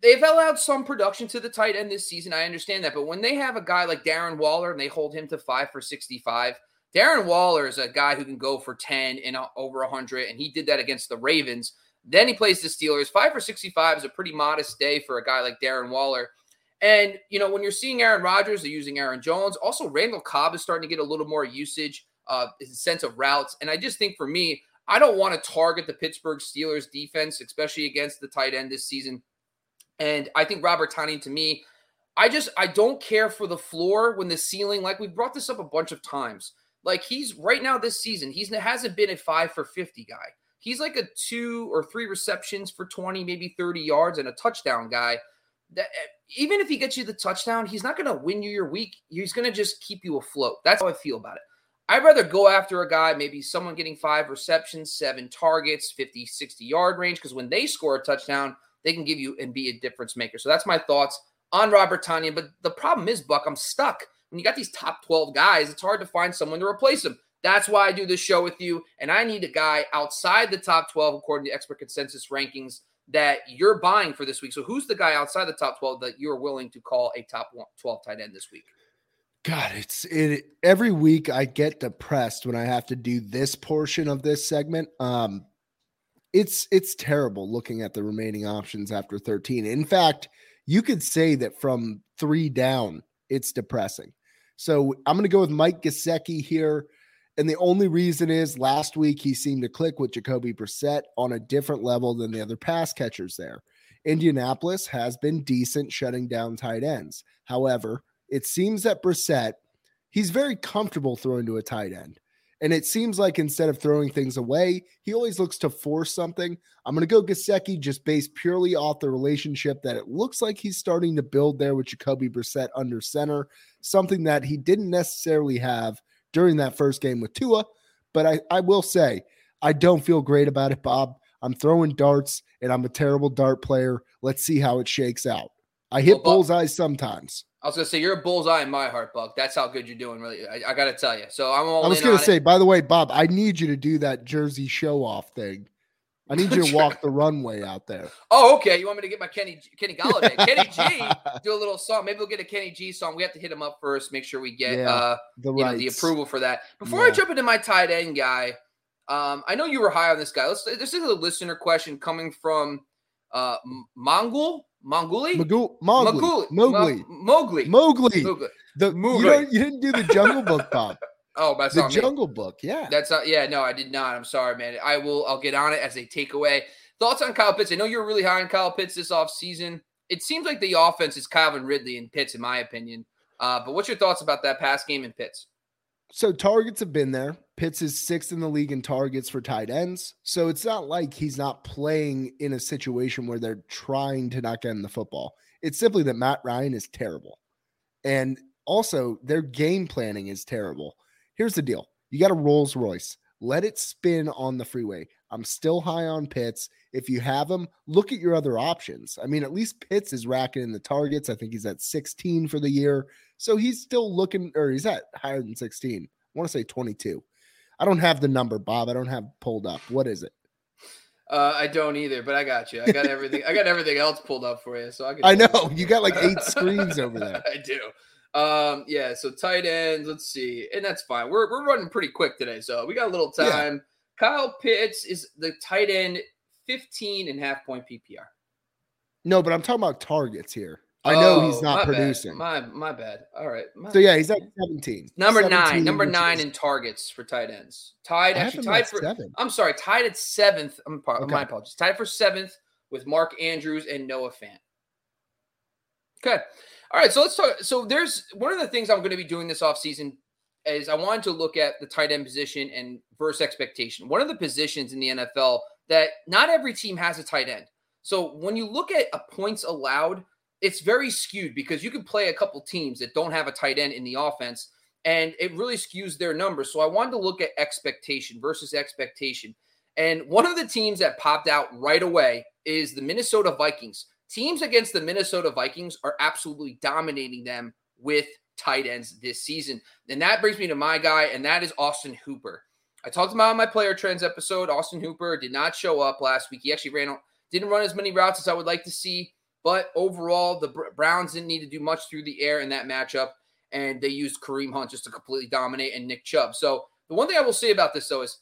they've allowed some production to the tight end this season. I understand that. But when they have a guy like Darren Waller and they hold him to five for 65, Darren Waller is a guy who can go for 10 and over 100. And he did that against the Ravens. Then he plays the Steelers. Five for 65 is a pretty modest day for a guy like Darren Waller. And, you know, when you're seeing Aaron Rodgers, they're using Aaron Jones. Also, Randall Cobb is starting to get a little more usage, uh, his sense of routes. And I just think for me, I don't want to target the Pittsburgh Steelers defense, especially against the tight end this season. And I think Robert Tonyan, to me, I just I don't care for the floor when the ceiling, like we brought this up a bunch of times. Like he's right now this season, he's hasn't been a five for 50 guy. He's like a two or three receptions for 20, maybe 30 yards and a touchdown guy that eh, even if he gets you the touchdown, he's not going to win you your week. He's going to just keep you afloat. That's how I feel about it. I'd rather go after a guy, maybe someone getting five receptions, seven targets, 50, 60 yard range, because when they score a touchdown, they can give you and be a difference maker. So that's my thoughts on Robert Tonyan. But the problem is, Buck, I'm stuck. When you got these top 12 guys, it's hard to find someone to replace them. That's why I do this show with you. And I need a guy outside the top 12, according to expert consensus rankings, that you're buying for this week. So who's the guy outside the top 12 that you're willing to call a top 12 tight end this week? God, it's it every week I get depressed when I have to do this portion of this segment. Um it's it's terrible looking at the remaining options after 13. In fact, you could say that from 3 down, it's depressing. So, I'm going to go with Mike Gesicki here. And the only reason is last week he seemed to click with Jacoby Brissett on a different level than the other pass catchers there. Indianapolis has been decent shutting down tight ends. However, it seems that Brissett, he's very comfortable throwing to a tight end. And it seems like instead of throwing things away, he always looks to force something. I'm going to go Gesicki just based purely off the relationship that it looks like he's starting to build there with Jacoby Brissett under center, something that he didn't necessarily have during that first game with Tua. But I, I will say, I don't feel great about it, Bob. I'm throwing darts and I'm a terrible dart player. Let's see how it shakes out. I hit well, bullseyes sometimes. I was gonna say you're a bullseye in my heart, Buck. That's how good you're doing, really. I, I gotta tell you. So I'm all. I was gonna say, it. by the way, Bob, I need you to do that Jersey show off thing. I need you to walk the runway out there. Oh, okay. You want me to get my Kenny Kenny Golladay, Kenny G, do a little song. Maybe we'll get a Kenny G song. We have to hit him up first. Make sure we get yeah, uh, the know, the approval for that. Before yeah. I jump into my tight end guy, um, I know you were high on this guy. Let's. This is a listener question coming from uh, Mongol. Mongoli? Magoo- Mowgli. Mowgli. Mowgli. Mowgli. Mowgli. The, You, you, didn't do the Jungle Book, Bob. oh, that's the Jungle me. Book. Yeah, that's not. Yeah, no, I did not. I'm sorry, man. I will. I'll get on it as a takeaway. Thoughts on Kyle Pitts? I know you're really high on Kyle Pitts this offseason. It seems like the offense is Calvin Ridley and Pitts, in my opinion. Uh, but what's your thoughts about that pass game in Pitts? So targets have been there. Pitts is sixth in the league in targets for tight ends. So it's not like he's not playing in a situation where they're trying to not get in the football. It's simply that Matt Ryan is terrible. And also, their game planning is terrible. Here's the deal you got a Rolls Royce, let it spin on the freeway. I'm still high on Pitts. If you have him, look at your other options. I mean, at least Pitts is racking in the targets. I think he's at 16 for the year. So he's still looking, or he's at higher than 16. I want to say 22. I don't have the number, Bob. I don't have pulled up. What is it? Uh, I don't either, but I got you. I got everything. I got everything else pulled up for you, so I can. I know you got like eight screens over there. I do. Um, yeah. So tight ends. Let's see, and that's fine. We're we're running pretty quick today, so we got a little time. Yeah. Kyle Pitts is the tight end, 15 and half point PPR. No, but I'm talking about targets here. I know oh, he's not my producing. Bad. My my bad. All right. My so yeah, he's at 17. Number 17 nine. Number nine in targets for tight ends. Tied actually tied for seven. I'm sorry, tied at seventh. I'm okay. my apologies. Tied for seventh with Mark Andrews and Noah Fant. Okay. All right. So let's talk. So there's one of the things I'm going to be doing this offseason is I wanted to look at the tight end position and versus expectation. One of the positions in the NFL that not every team has a tight end. So when you look at a points allowed it's very skewed because you can play a couple teams that don't have a tight end in the offense and it really skews their numbers. So I wanted to look at expectation versus expectation. And one of the teams that popped out right away is the Minnesota Vikings. Teams against the Minnesota Vikings are absolutely dominating them with tight ends this season. And that brings me to my guy, and that is Austin Hooper. I talked about on my player trends episode. Austin Hooper did not show up last week. He actually ran didn't run as many routes as I would like to see. But overall, the Browns didn't need to do much through the air in that matchup, and they used Kareem Hunt just to completely dominate and Nick Chubb. So the one thing I will say about this though is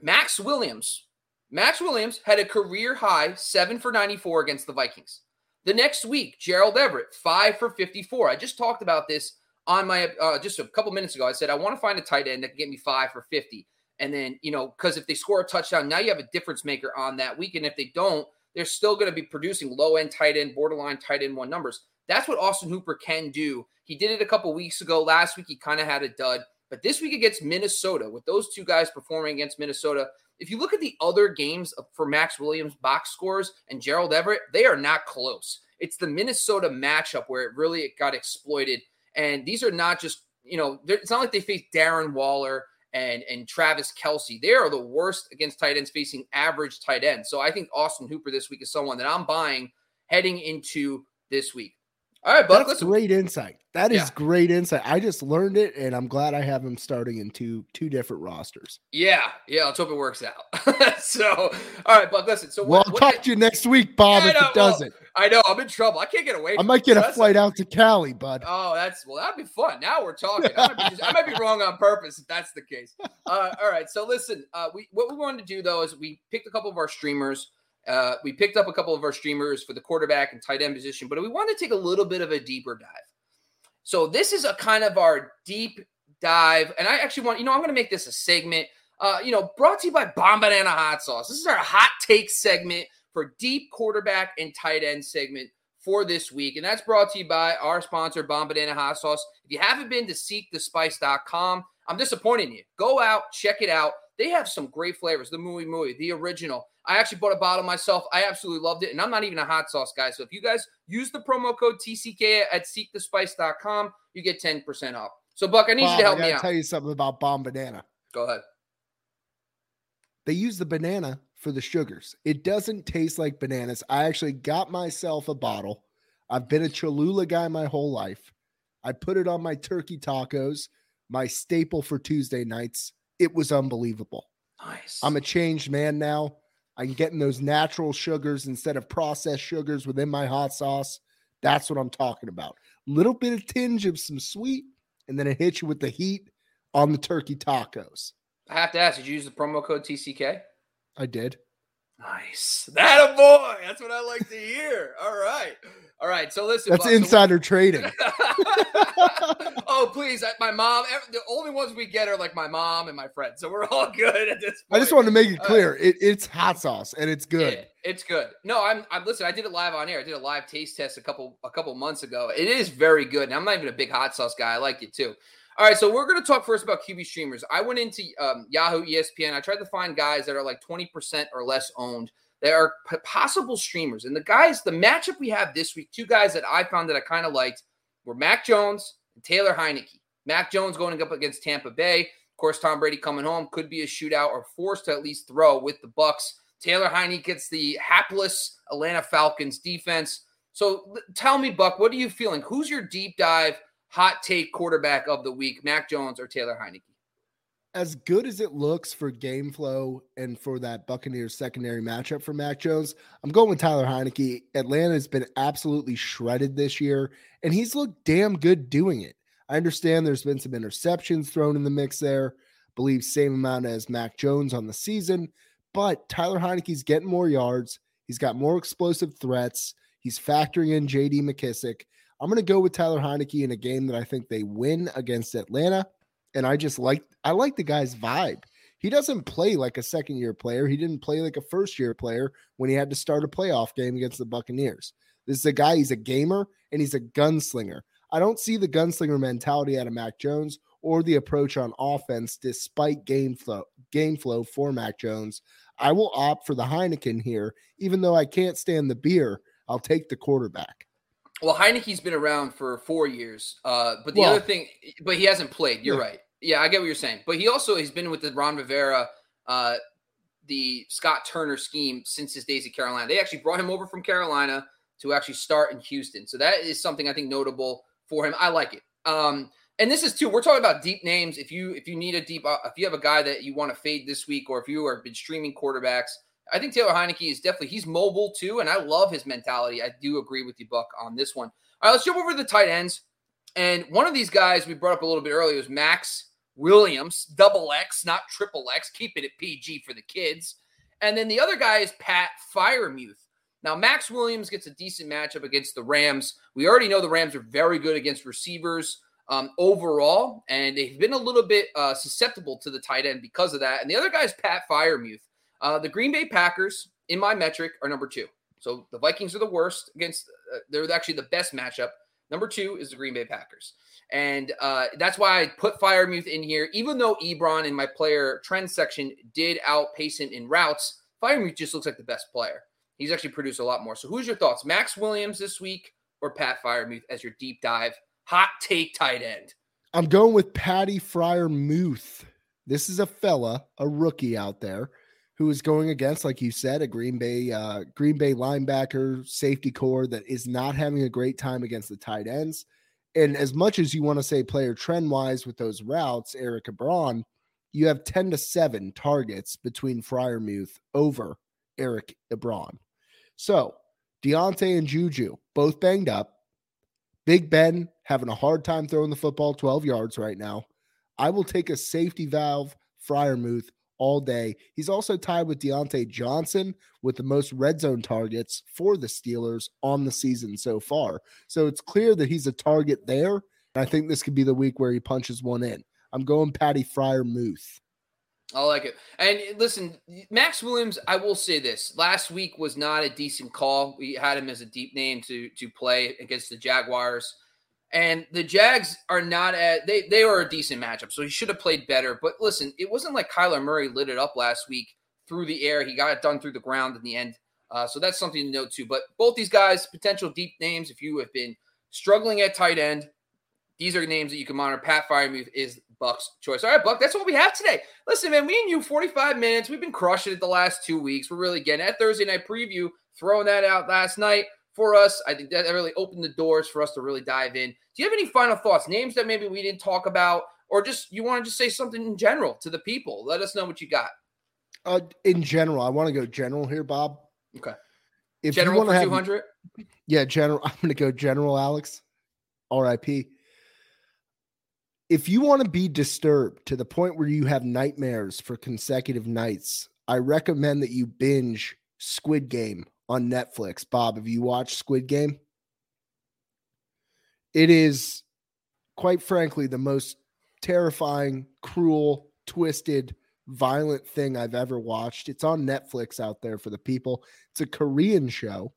Maxx Williams. Maxx Williams had a career high seven for 94 against the Vikings. The next week, Gerald Everett, five for 54. I just talked about this on my uh, just a couple minutes ago. I said I want to find a tight end that can get me five for 50. And then, you know, because if they score a touchdown, now you have a difference maker on that week. And if they don't, they're still going to be producing low end tight end, borderline tight end one numbers. That's what Austin Hooper can do. He did it a couple weeks ago. Last week, he kind of had a dud. But this week against Minnesota, with those two guys performing against Minnesota, if you look at the other games for Maxx Williams box scores and Gerald Everett, they are not close. It's the Minnesota matchup where it really got exploited. And these are not just, you know, it's not like they face Darren Waller and and Travis Kelce. They are the worst against tight ends facing average tight ends. So I think Austin Hooper this week is someone that I'm buying heading into this week. All right, Buck. That's great insight. That is yeah. great insight. I just learned it, and I'm glad I have him starting in two two different rosters. Yeah, yeah. Let's hope it works out. so, all right, Buck. Listen. So, well, I'll talk I, to you next week, Bob. Yeah, if know, it doesn't, well, I know I'm in trouble. I can't get away. I might get a flight out to Cali, bud. Oh, that's well. That'd be fun. Now we're talking. I might, just, I might be, wrong on purpose if that's the case. Uh, all right. So, listen. Uh, we what we wanted to do though is we picked a couple of our streamers. Uh, we picked up a couple of our streamers for the quarterback and tight end position, but we want to take a little bit of a deeper dive. So this is a kind of our deep dive, and I actually want you know I'm going to make this a segment. Uh, you know, brought to you by Bombanana Hot Sauce. This is our hot take segment for deep quarterback and tight end segment for this week. And that's brought to you by our sponsor, Bombanana Hot Sauce. If you haven't been to seekthespice.com, I'm disappointing you. Go out, check it out. They have some great flavors. The Muy Muy, the original. I actually bought a bottle myself. I absolutely loved it. And I'm not even a hot sauce guy. So if you guys use the promo code TCK at seekthespice.com, you get 10% off. So, Buck, I need Bob, you to help I me out. I'll tell you something about Bombanana. Go ahead. They use the banana for the sugars. It doesn't taste like bananas. I actually got myself a bottle. I've been a Cholula guy my whole life. I put it on my turkey tacos, my staple for Tuesday nights. It was unbelievable. Nice. I'm a changed man now. I'm getting those natural sugars instead of processed sugars within my hot sauce. That's what I'm talking about. Little bit of tinge of some sweet, and then it hits you with the heat on the turkey tacos. I have to ask, did you use the promo code TCK? I did. Nice. That a boy. That's what I like to hear. All right. All right. So listen. That's Buck, insider so trading. oh, please. My mom, the only ones we get are like my mom and my friends. So we're all good at this point. I just wanted to make it clear. Uh, it, it's hot sauce and it's good. Yeah, it's good. No, I'm I'm listen, I did it live on air. I did a live taste test a couple a couple months ago. It is very good. And I'm not even a big hot sauce guy. I like it too. All right, so we're going to talk first about QB streamers. I went into um, Yahoo ESPN. I tried to find guys that are like 20% or less owned. There are p- possible streamers. And the guys, the matchup we have this week, two guys that I found that I kind of liked were Mac Jones and Taylor Heinicke. Mac Jones going up against Tampa Bay. Of course, Tom Brady coming home could be a shootout or forced to at least throw with the Bucks. Taylor Heinicke gets the hapless Atlanta Falcons defense. So tell me, Buck, what are you feeling? Who's your deep dive – hot take quarterback of the week, Mac Jones or Taylor Heinicke? As good as it looks for game flow and for that Buccaneers secondary matchup for Mac Jones, I'm going with Tyler Heinicke. Atlanta has been absolutely shredded this year, and he's looked damn good doing it. I understand there's been some interceptions thrown in the mix there. Believe same amount as Mac Jones on the season, but Tyler Heinicke's getting more yards. He's got more explosive threats. He's factoring in J.D. McKissic. I'm going to go with Tyler Heinicke in a game that I think they win against Atlanta. And I just like I like the guy's vibe. He doesn't play like a second year player. He didn't play like a first year player when he had to start a playoff game against the Buccaneers. This is a guy, he's a gamer and he's a gunslinger. I don't see the gunslinger mentality out of Mac Jones or the approach on offense despite game flow game flow for Mac Jones. I will opt for the Heineken here, even though I can't stand the beer. I'll take the quarterback. Well, Heinicke's been around for four years. Uh, but the well, other thing, but he hasn't played. You're yeah. right. Yeah, I get what you're saying. But he also has been with the Ron Rivera, uh, the Scott Turner scheme since his days at Carolina. They actually brought him over from Carolina to actually start in Houston. So that is something I think notable for him. I like it. Um, and this is too. We're talking about deep names. If you if you need a deep, uh, if you have a guy that you want to fade this week, or if you have been streaming quarterbacks, I think Taylor Heinicke is definitely he's mobile too, and I love his mentality. I do agree with you, Buck, on this one. All right, let's jump over to the tight ends. And one of these guys we brought up a little bit earlier was Maxx Williams, double X, not triple X, keeping it at PG for the kids. And then the other guy is Pat Freiermuth. Now, Maxx Williams gets a decent matchup against the Rams. We already know the Rams are very good against receivers um, overall, and they've been a little bit uh, susceptible to the tight end because of that. And the other guy is Pat Freiermuth. Uh, the Green Bay Packers, in my metric, are number two. So the Vikings are the worst against, uh, they're actually the best matchup. Number two is the Green Bay Packers. And uh, that's why I put Freiermuth in here, even though Ebron in my player trend section did outpace him in routes. Freiermuth just looks like the best player. He's actually produced a lot more. So who's your thoughts? Maxx Williams this week or Pat Freiermuth as your deep dive hot take tight end? I'm going with Patty Freiermuth This is a fella, a rookie out there who is going against, like you said, a Green Bay uh, Green Bay linebacker safety corps that is not having a great time against the tight ends. And as much as you want to say player trend wise with those routes, Eric Ebron, you have 10 to 7 targets between Freiermuth over Eric Ebron. So Diontae and Juju both banged up. Big Ben having a hard time throwing the football 12 yards right now. I will take a safety valve Freiermuth all day. He's also tied with Diontae Johnson with the most red zone targets for the Steelers on the season so far. So it's clear that he's a target there. I think this could be the week where he punches one in. I'm going Patty Freiermuth. I like it. And listen, Maxx Williams, I will say this. Last week was not a decent call. We had him as a deep name to to play against the Jaguars. And the Jags are not at they they are a decent matchup. So he should have played better. But listen, it wasn't like Kyler Murray lit it up last week through the air. He got it done through the ground in the end. Uh, so that's something to note too. But both these guys, potential deep names. If you have been struggling at tight end, these are names that you can monitor. Pat Freiermuth is Buck's choice. All right, Buck, that's what we have today. Listen, man, me and you, 45 minutes. We've been crushing it the last two weeks. We're really getting at Thursday night preview, throwing that out last night for us. I think that really opened the doors for us to really dive in. Do you have any final thoughts? Names that maybe we didn't talk about, or just you want to just say something in general to the people? Let us know what you got. Uh, in general, I want to go general here, Bob. Okay. If general you for have, 200? Yeah, general. I'm going to go general, Alex. R.I.P if you want to be disturbed to the point where you have nightmares for consecutive nights, I recommend that you binge Squid Game on Netflix. Bob, have you watched Squid Game? It is, quite frankly, the most terrifying, cruel, twisted, violent thing I've ever watched. It's on Netflix out there for the people. It's a Korean show.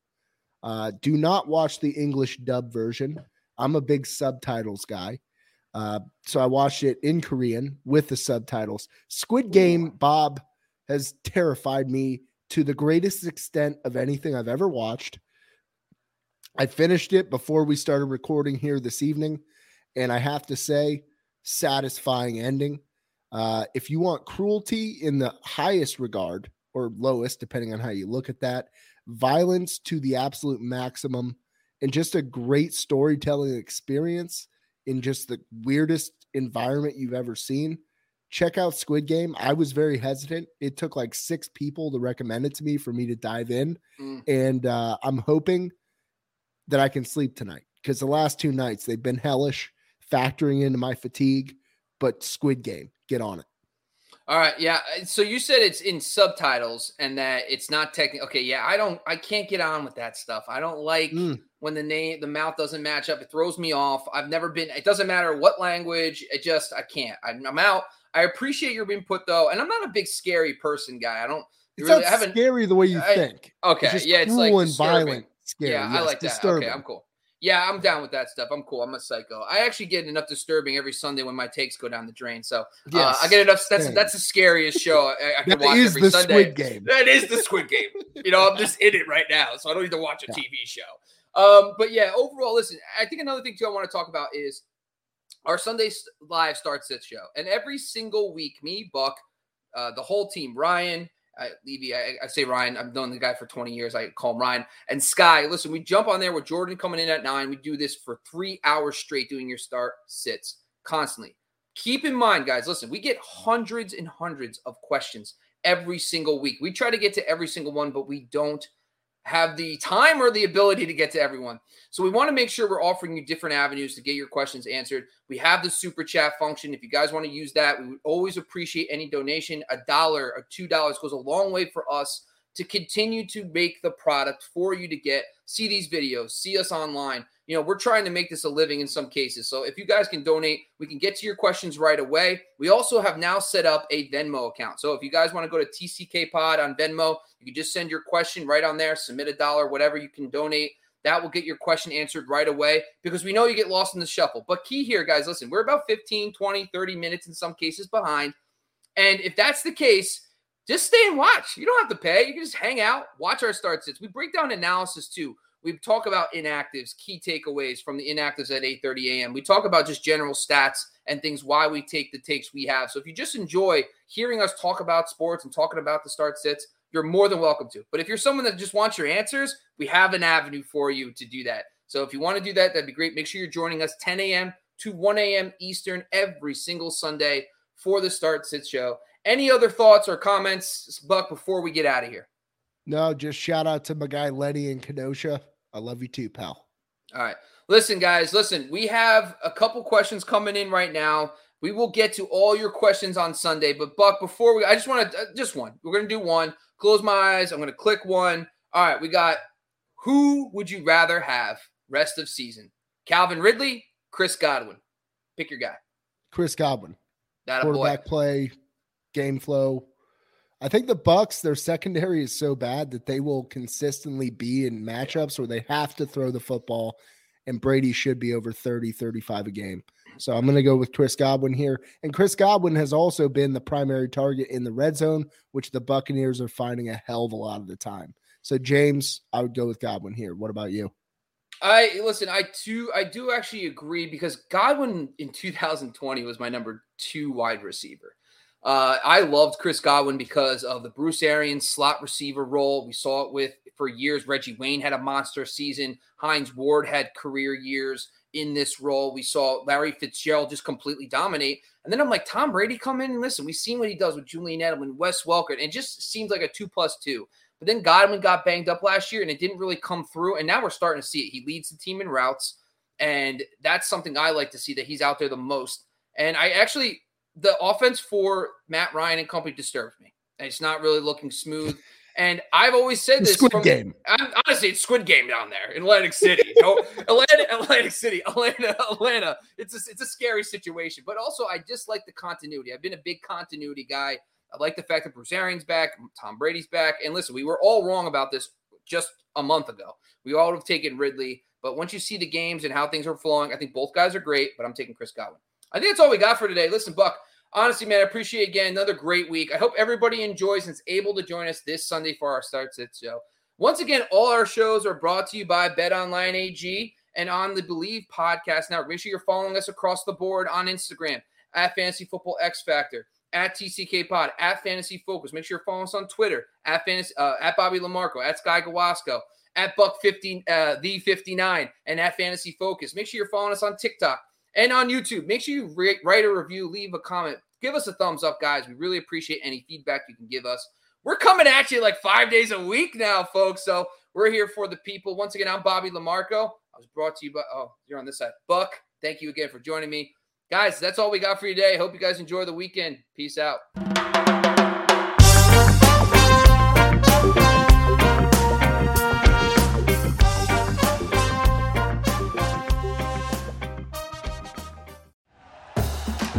Uh, do not watch the English dub version. I'm a big subtitles guy. Uh, so I watched it in Korean with the subtitles. Squid Game, Bob, has terrified me to the greatest extent of anything I've ever watched. I finished it before we started recording here this evening, and I have to say, satisfying ending. Uh, if you want cruelty in the highest regard or lowest, depending on how you look at that, violence to the absolute maximum, and just a great storytelling experience in just the weirdest environment you've ever seen, check out Squid Game. I was very hesitant. It took like six people to recommend it to me for me to dive in. Mm. And uh, I'm hoping that I can sleep tonight because the last two nights they've been hellish, factoring into my fatigue. But Squid Game, get on it. All right, yeah. Uh, so you said it's in subtitles and that it's not technical. Okay, yeah. I don't. I can't get on with that stuff. I don't like mm. when the name, the mouth doesn't match up. It throws me off. I've never been. It doesn't matter what language. It just I can't. I'm, I'm out. I appreciate your input though, and I'm not a big scary person guy. I don't. It's really, not scary the way you I, think. Okay, it's yeah, it's like and violent. Scary. Yeah, yes, I like disturbing. that. Okay, I'm cool. Yeah, I'm down with that stuff. I'm cool. I'm a psycho. I actually get enough disturbing every Sunday when my takes go down the drain. So yes, uh, I get enough. That's that's the scariest show I, I can watch every the Sunday. Squid Game. That is the Squid Game. you know, I'm just in it right now, so I don't need to watch a yeah. TV show. Um, but yeah, overall, listen. I think another thing too I want to talk about is our Sunday live starts this show, and every single week, me, Buck, uh, the whole team, Ryan, Levy, I, I, say Ryan. I've known the guy for 20 years. I call him Ryan. And Sky, listen, we jump on there with Jordan coming in at nine. We do this for three hours straight, doing your start sits constantly. Keep in mind, guys, listen, we get hundreds and hundreds of questions every single week. We try to get to every single one, but we don't have the time or the ability to get to everyone. So we want to make sure we're offering you different avenues to get your questions answered. We have the super chat function. If you guys want to use that, we would always appreciate any donation. A dollar or two dollars goes a long way for us to continue to make the product for you to get, see these videos, see us online. You know, we're trying to make this a living in some cases. So if you guys can donate, we can get to your questions right away. We also have now set up a Venmo account. So if you guys want to go to TCK Pod on Venmo, you can just send your question right on there, submit a dollar, whatever you can donate. That will get your question answered right away because we know you get lost in the shuffle. But key here, guys, listen, we're about 15, 20, 30 minutes in some cases behind. And if that's the case, just stay and watch. You don't have to pay. You can just hang out, watch our start sits. We break down analysis too We talk about inactives, key takeaways from the inactives at 8:30 a.m. We talk about just general stats and things why we take the takes we have. So if you just enjoy hearing us talk about sports and talking about the start sits, you're more than welcome to. But if you're someone that just wants your answers, we have an avenue for you to do that. So if you want to do that, that'd be great. Make sure you're joining us 10 a.m. to 1 a.m. Eastern every single Sunday for the Start Sit Show. Any other thoughts or comments, Buck, before we get out of here? No, just shout out to my guy Lenny in Kenosha. I love you too, pal. All right. Listen, guys, listen, we have a couple questions coming in right now. We will get to all your questions on Sunday. But, Buck, before we, I just want to, uh, just one. We're going to do one. Close my eyes. I'm going to click one. All right. We got who would you rather have rest of season? Calvin Ridley, Chris Godwin. Pick your guy. Chris Godwin. That Quarterback boy. play, game flow. I think the Bucks, their secondary is so bad that they will consistently be in matchups where they have to throw the football, and Brady should be over 30, 35 a game. So I'm going to go with Chris Godwin here. And Chris Godwin has also been the primary target in the red zone, which the Buccaneers are finding a hell of a lot of the time. So, James, I would go with Godwin here. What about you? I listen, I too I do actually agree because Godwin in 2020 was my number two wide receiver. Uh, I loved Chris Godwin because of the Bruce Arians slot receiver role. We saw it with for years. Reggie Wayne had a monster season. Hines Ward had career years in this role. We saw Larry Fitzgerald just completely dominate. And then I'm like, Tom Brady come in and listen. We've seen what he does with Julian Edelman, Wes Welker, and just seems like a two plus two. But then Godwin got banged up last year and it didn't really come through. And now we're starting to see it. He leads the team in routes. And that's something I like to see that he's out there the most. And I actually, the offense for Matt Ryan and company disturbs me. It's not really looking smooth. And I've always said this Squid from, Game. I'm, honestly, it's Squid Game down there in Atlantic City. no, Atlanta, Atlantic City, Atlanta, Atlanta. It's a, it's a scary situation. But also, I just like the continuity. I've been a big continuity guy. I like the fact that Bruce Arians back, Tom Brady's back. And listen, we were all wrong about this just a month ago. We all would have taken Ridley. But once you see the games and how things are flowing, I think both guys are great. But I'm taking Chris Godwin. I think that's all we got for today. Listen, Buck, honestly, man, I appreciate again another great week. I hope everybody enjoys and is able to join us this Sunday for our Start Sit show. Once again, all our shows are brought to you by BetOnline AG and on the Bleav podcast Now, Make sure you're following us across the board on Instagram at Fantasy Football X Factor, at TCK Pod, at Fantasy Focus. Make sure you're following us on Twitter at Fantasy, uh, at Bobby LaMarco, at Sky Gawasco, at Buck 15, uh, the 59, and at Fantasy Focus. Make sure you're following us on TikTok and on YouTube. Make sure you rate, write a review, leave a comment, give us a thumbs up, guys. We really appreciate any feedback you can give us. We're coming at you like five days a week now, folks. So we're here for the people. Once again, I'm Bobby LaMarco. I was brought to you by, oh, you're on this side. Buck, thank you again for joining me. Guys, that's all we got for you today. Hope you guys enjoy the weekend. Peace out.